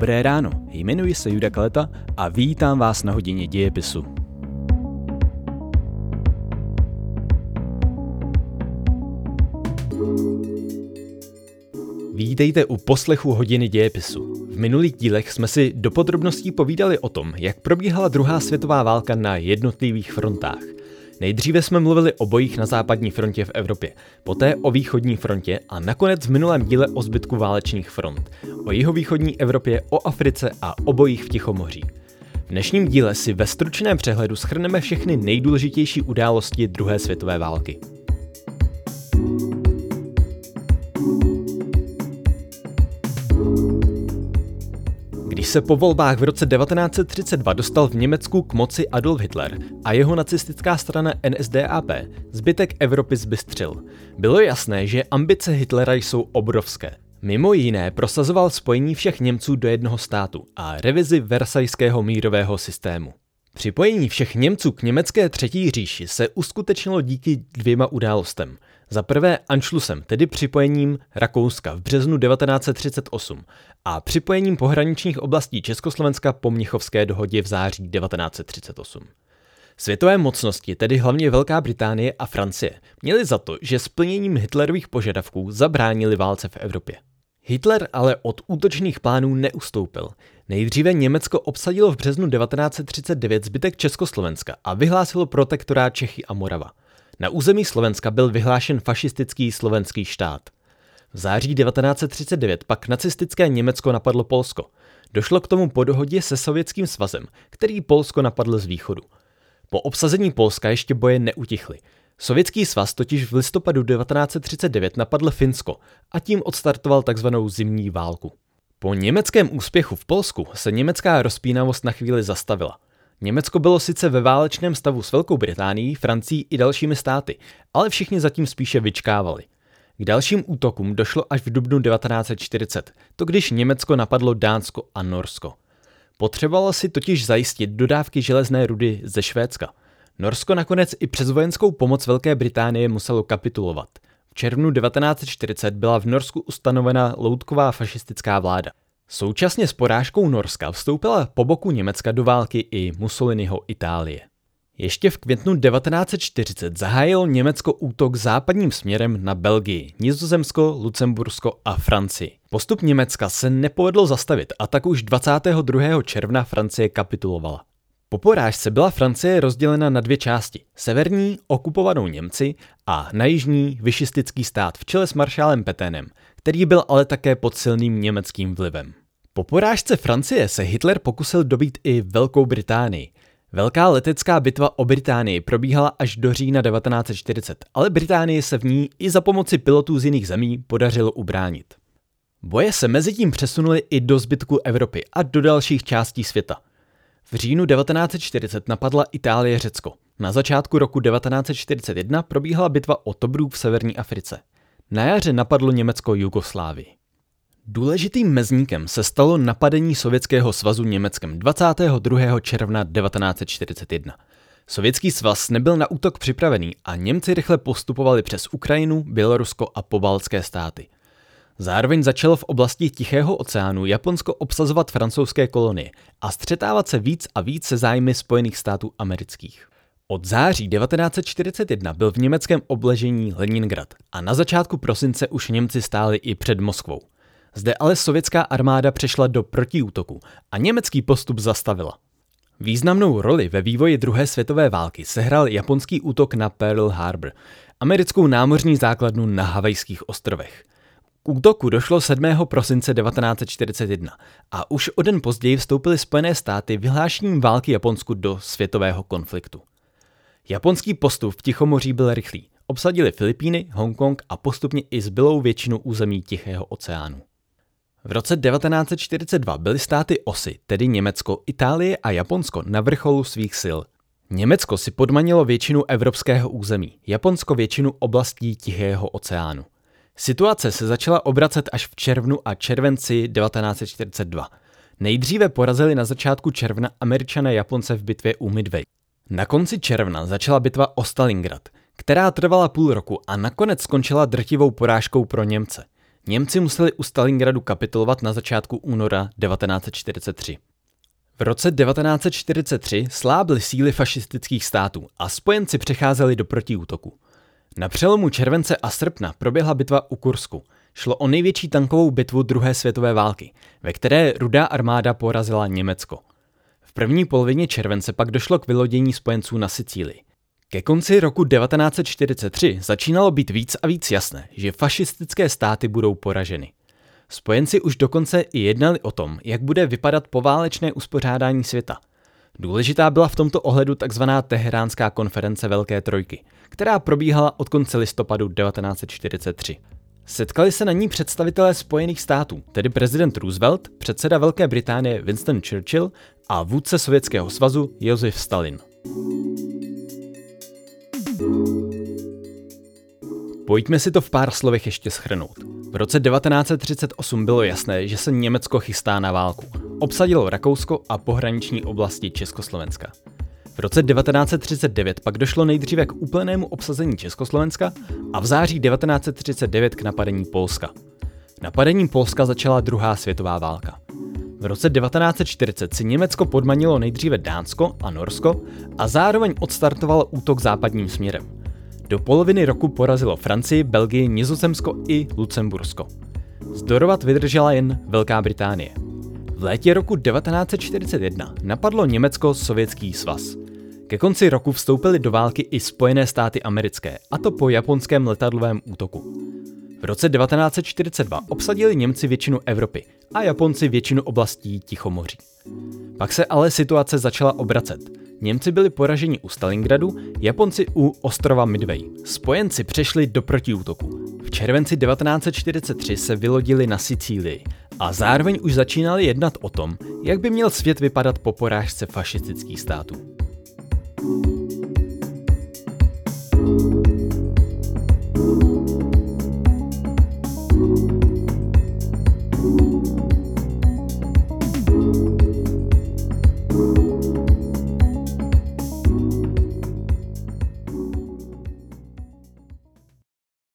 Dobré ráno, jmenuji se Juda Kaleta a vítám vás na hodině dějepisu. Vítejte u poslechu hodiny dějepisu. V minulých dílech jsme si do podrobností povídali o tom, jak probíhala druhá světová válka na jednotlivých frontách – Nejdříve jsme mluvili o bojích na západní frontě v Evropě, poté o východní frontě a nakonec v minulém díle o zbytku válečných front, o jihovýchodní Evropě, o Africe a o bojích v Tichomoří. V dnešním díle si ve stručném přehledu schrneme všechny nejdůležitější události druhé světové války. Se po volbách v roce 1932 dostal v Německu k moci Adolf Hitler a jeho nacistická strana NSDAP, zbytek Evropy zbystřil. Bylo jasné, že ambice Hitlera jsou obrovské. Mimo jiné prosazoval spojení všech Němců do jednoho státu a revizi Versajského mírového systému. Připojení všech Němců k německé třetí říši se uskutečnilo díky dvěma událostem – za prvé Anšlusem, tedy připojením Rakouska v březnu 1938 a připojením pohraničních oblastí Československa po Mnichovské dohodě v září 1938. Světové mocnosti, tedy hlavně Velká Británie a Francie, měly za to, že splněním Hitlerových požadavků zabránili válce v Evropě. Hitler ale od útočných plánů neustoupil. Nejdříve Německo obsadilo v březnu 1939 zbytek Československa a vyhlásilo protektorát Čechy a Morava – na území Slovenska byl vyhlášen fašistický slovenský štát. V září 1939 pak nacistické Německo napadlo Polsko. Došlo k tomu po dohodě se Sovětským svazem, který Polsko napadl z východu. Po obsazení Polska ještě boje neutichly. Sovětský svaz totiž v listopadu 1939 napadl Finsko a tím odstartoval tzv. zimní válku. Po německém úspěchu v Polsku se německá rozpínavost na chvíli zastavila – Německo bylo sice ve válečném stavu s Velkou Británií, Francií i dalšími státy, ale všichni zatím spíše vyčkávali. K dalším útokům došlo až v dubnu 1940, to když Německo napadlo Dánsko a Norsko. Potřebovalo si totiž zajistit dodávky železné rudy ze Švédska. Norsko nakonec i přes vojenskou pomoc Velké Británie muselo kapitulovat. V červnu 1940 byla v Norsku ustanovena loutková fašistická vláda. Současně s porážkou Norska vstoupila po boku Německa do války i Mussoliniho Itálie. Ještě v květnu 1940 zahájil Německo útok západním směrem na Belgii, Nizozemsko, Lucembursko a Francii. Postup Německa se nepovedlo zastavit a tak už 22. června Francie kapitulovala. Po porážce byla Francie rozdělena na dvě části. Severní, okupovanou Němci a na jižní, vyšistický stát v čele s maršálem Peténem, který byl ale také pod silným německým vlivem. Po porážce Francie se Hitler pokusil dobít i Velkou Británii. Velká letecká bitva o Británii probíhala až do října 1940, ale Británii se v ní i za pomoci pilotů z jiných zemí podařilo ubránit. Boje se mezi tím přesunuly i do zbytku Evropy a do dalších částí světa. V říjnu 1940 napadla Itálie Řecko. Na začátku roku 1941 probíhala bitva o Tobruk v severní Africe. Na jaře napadlo Německo Jugoslávii. Důležitým mezníkem se stalo napadení Sovětského svazu Německem 22. června 1941. Sovětský svaz nebyl na útok připravený a Němci rychle postupovali přes Ukrajinu, Bělorusko a pobaltské státy. Zároveň začalo v oblasti Tichého oceánu Japonsko obsazovat francouzské kolonie a střetávat se víc a víc se zájmy Spojených států amerických. Od září 1941 byl v německém obležení Leningrad a na začátku prosince už Němci stáli i před Moskvou. Zde ale sovětská armáda přešla do protiútoku a německý postup zastavila. Významnou roli ve vývoji druhé světové války sehrál japonský útok na Pearl Harbor, americkou námořní základnu na Havajských ostrovech. K útoku došlo 7. prosince 1941 a už o den později vstoupily Spojené státy vyhlášením války Japonsku do světového konfliktu. Japonský postup v Tichomoří byl rychlý. Obsadili Filipíny, Hongkong a postupně i zbylou většinu území Tichého oceánu. V roce 1942 byly státy osy, tedy Německo, Itálie a Japonsko, na vrcholu svých sil. Německo si podmanilo většinu evropského území, Japonsko většinu oblastí Tichého oceánu. Situace se začala obracet až v červnu a červenci 1942. Nejdříve porazili na začátku června američané Japonce v bitvě u Midway. Na konci června začala bitva o Stalingrad, která trvala půl roku a nakonec skončila drtivou porážkou pro Němce – Němci museli u Stalingradu kapitulovat na začátku února 1943. V roce 1943 slábly síly fašistických států a spojenci přecházeli do protiútoku. Na přelomu července a srpna proběhla bitva u Kursku. Šlo o největší tankovou bitvu druhé světové války, ve které rudá armáda porazila Německo. V první polovině července pak došlo k vylodění spojenců na Sicílii. Ke konci roku 1943 začínalo být víc a víc jasné, že fašistické státy budou poraženy. Spojenci už dokonce i jednali o tom, jak bude vypadat poválečné uspořádání světa. Důležitá byla v tomto ohledu tzv. Teheránská konference Velké trojky, která probíhala od konce listopadu 1943. Setkali se na ní představitelé Spojených států, tedy prezident Roosevelt, předseda Velké Británie Winston Churchill a vůdce Sovětského svazu Josef Stalin. Pojďme si to v pár slovech ještě schrnout. V roce 1938 bylo jasné, že se Německo chystá na válku. Obsadilo Rakousko a pohraniční oblasti Československa. V roce 1939 pak došlo nejdříve k úplnému obsazení Československa a v září 1939 k napadení Polska. Napadením Polska začala druhá světová válka. V roce 1940 si Německo podmanilo nejdříve Dánsko a Norsko a zároveň odstartovalo útok západním směrem. Do poloviny roku porazilo Francii, Belgii, Nizozemsko i Lucembursko. Zdorovat vydržela jen Velká Británie. V létě roku 1941 napadlo Německo Sovětský svaz. Ke konci roku vstoupily do války i Spojené státy americké, a to po japonském letadlovém útoku. V roce 1942 obsadili Němci většinu Evropy a Japonci většinu oblastí Tichomoří. Pak se ale situace začala obracet. Němci byli poraženi u Stalingradu, Japonci u ostrova Midway. Spojenci přešli do protiútoku. V červenci 1943 se vylodili na Sicílii a zároveň už začínali jednat o tom, jak by měl svět vypadat po porážce fašistických států.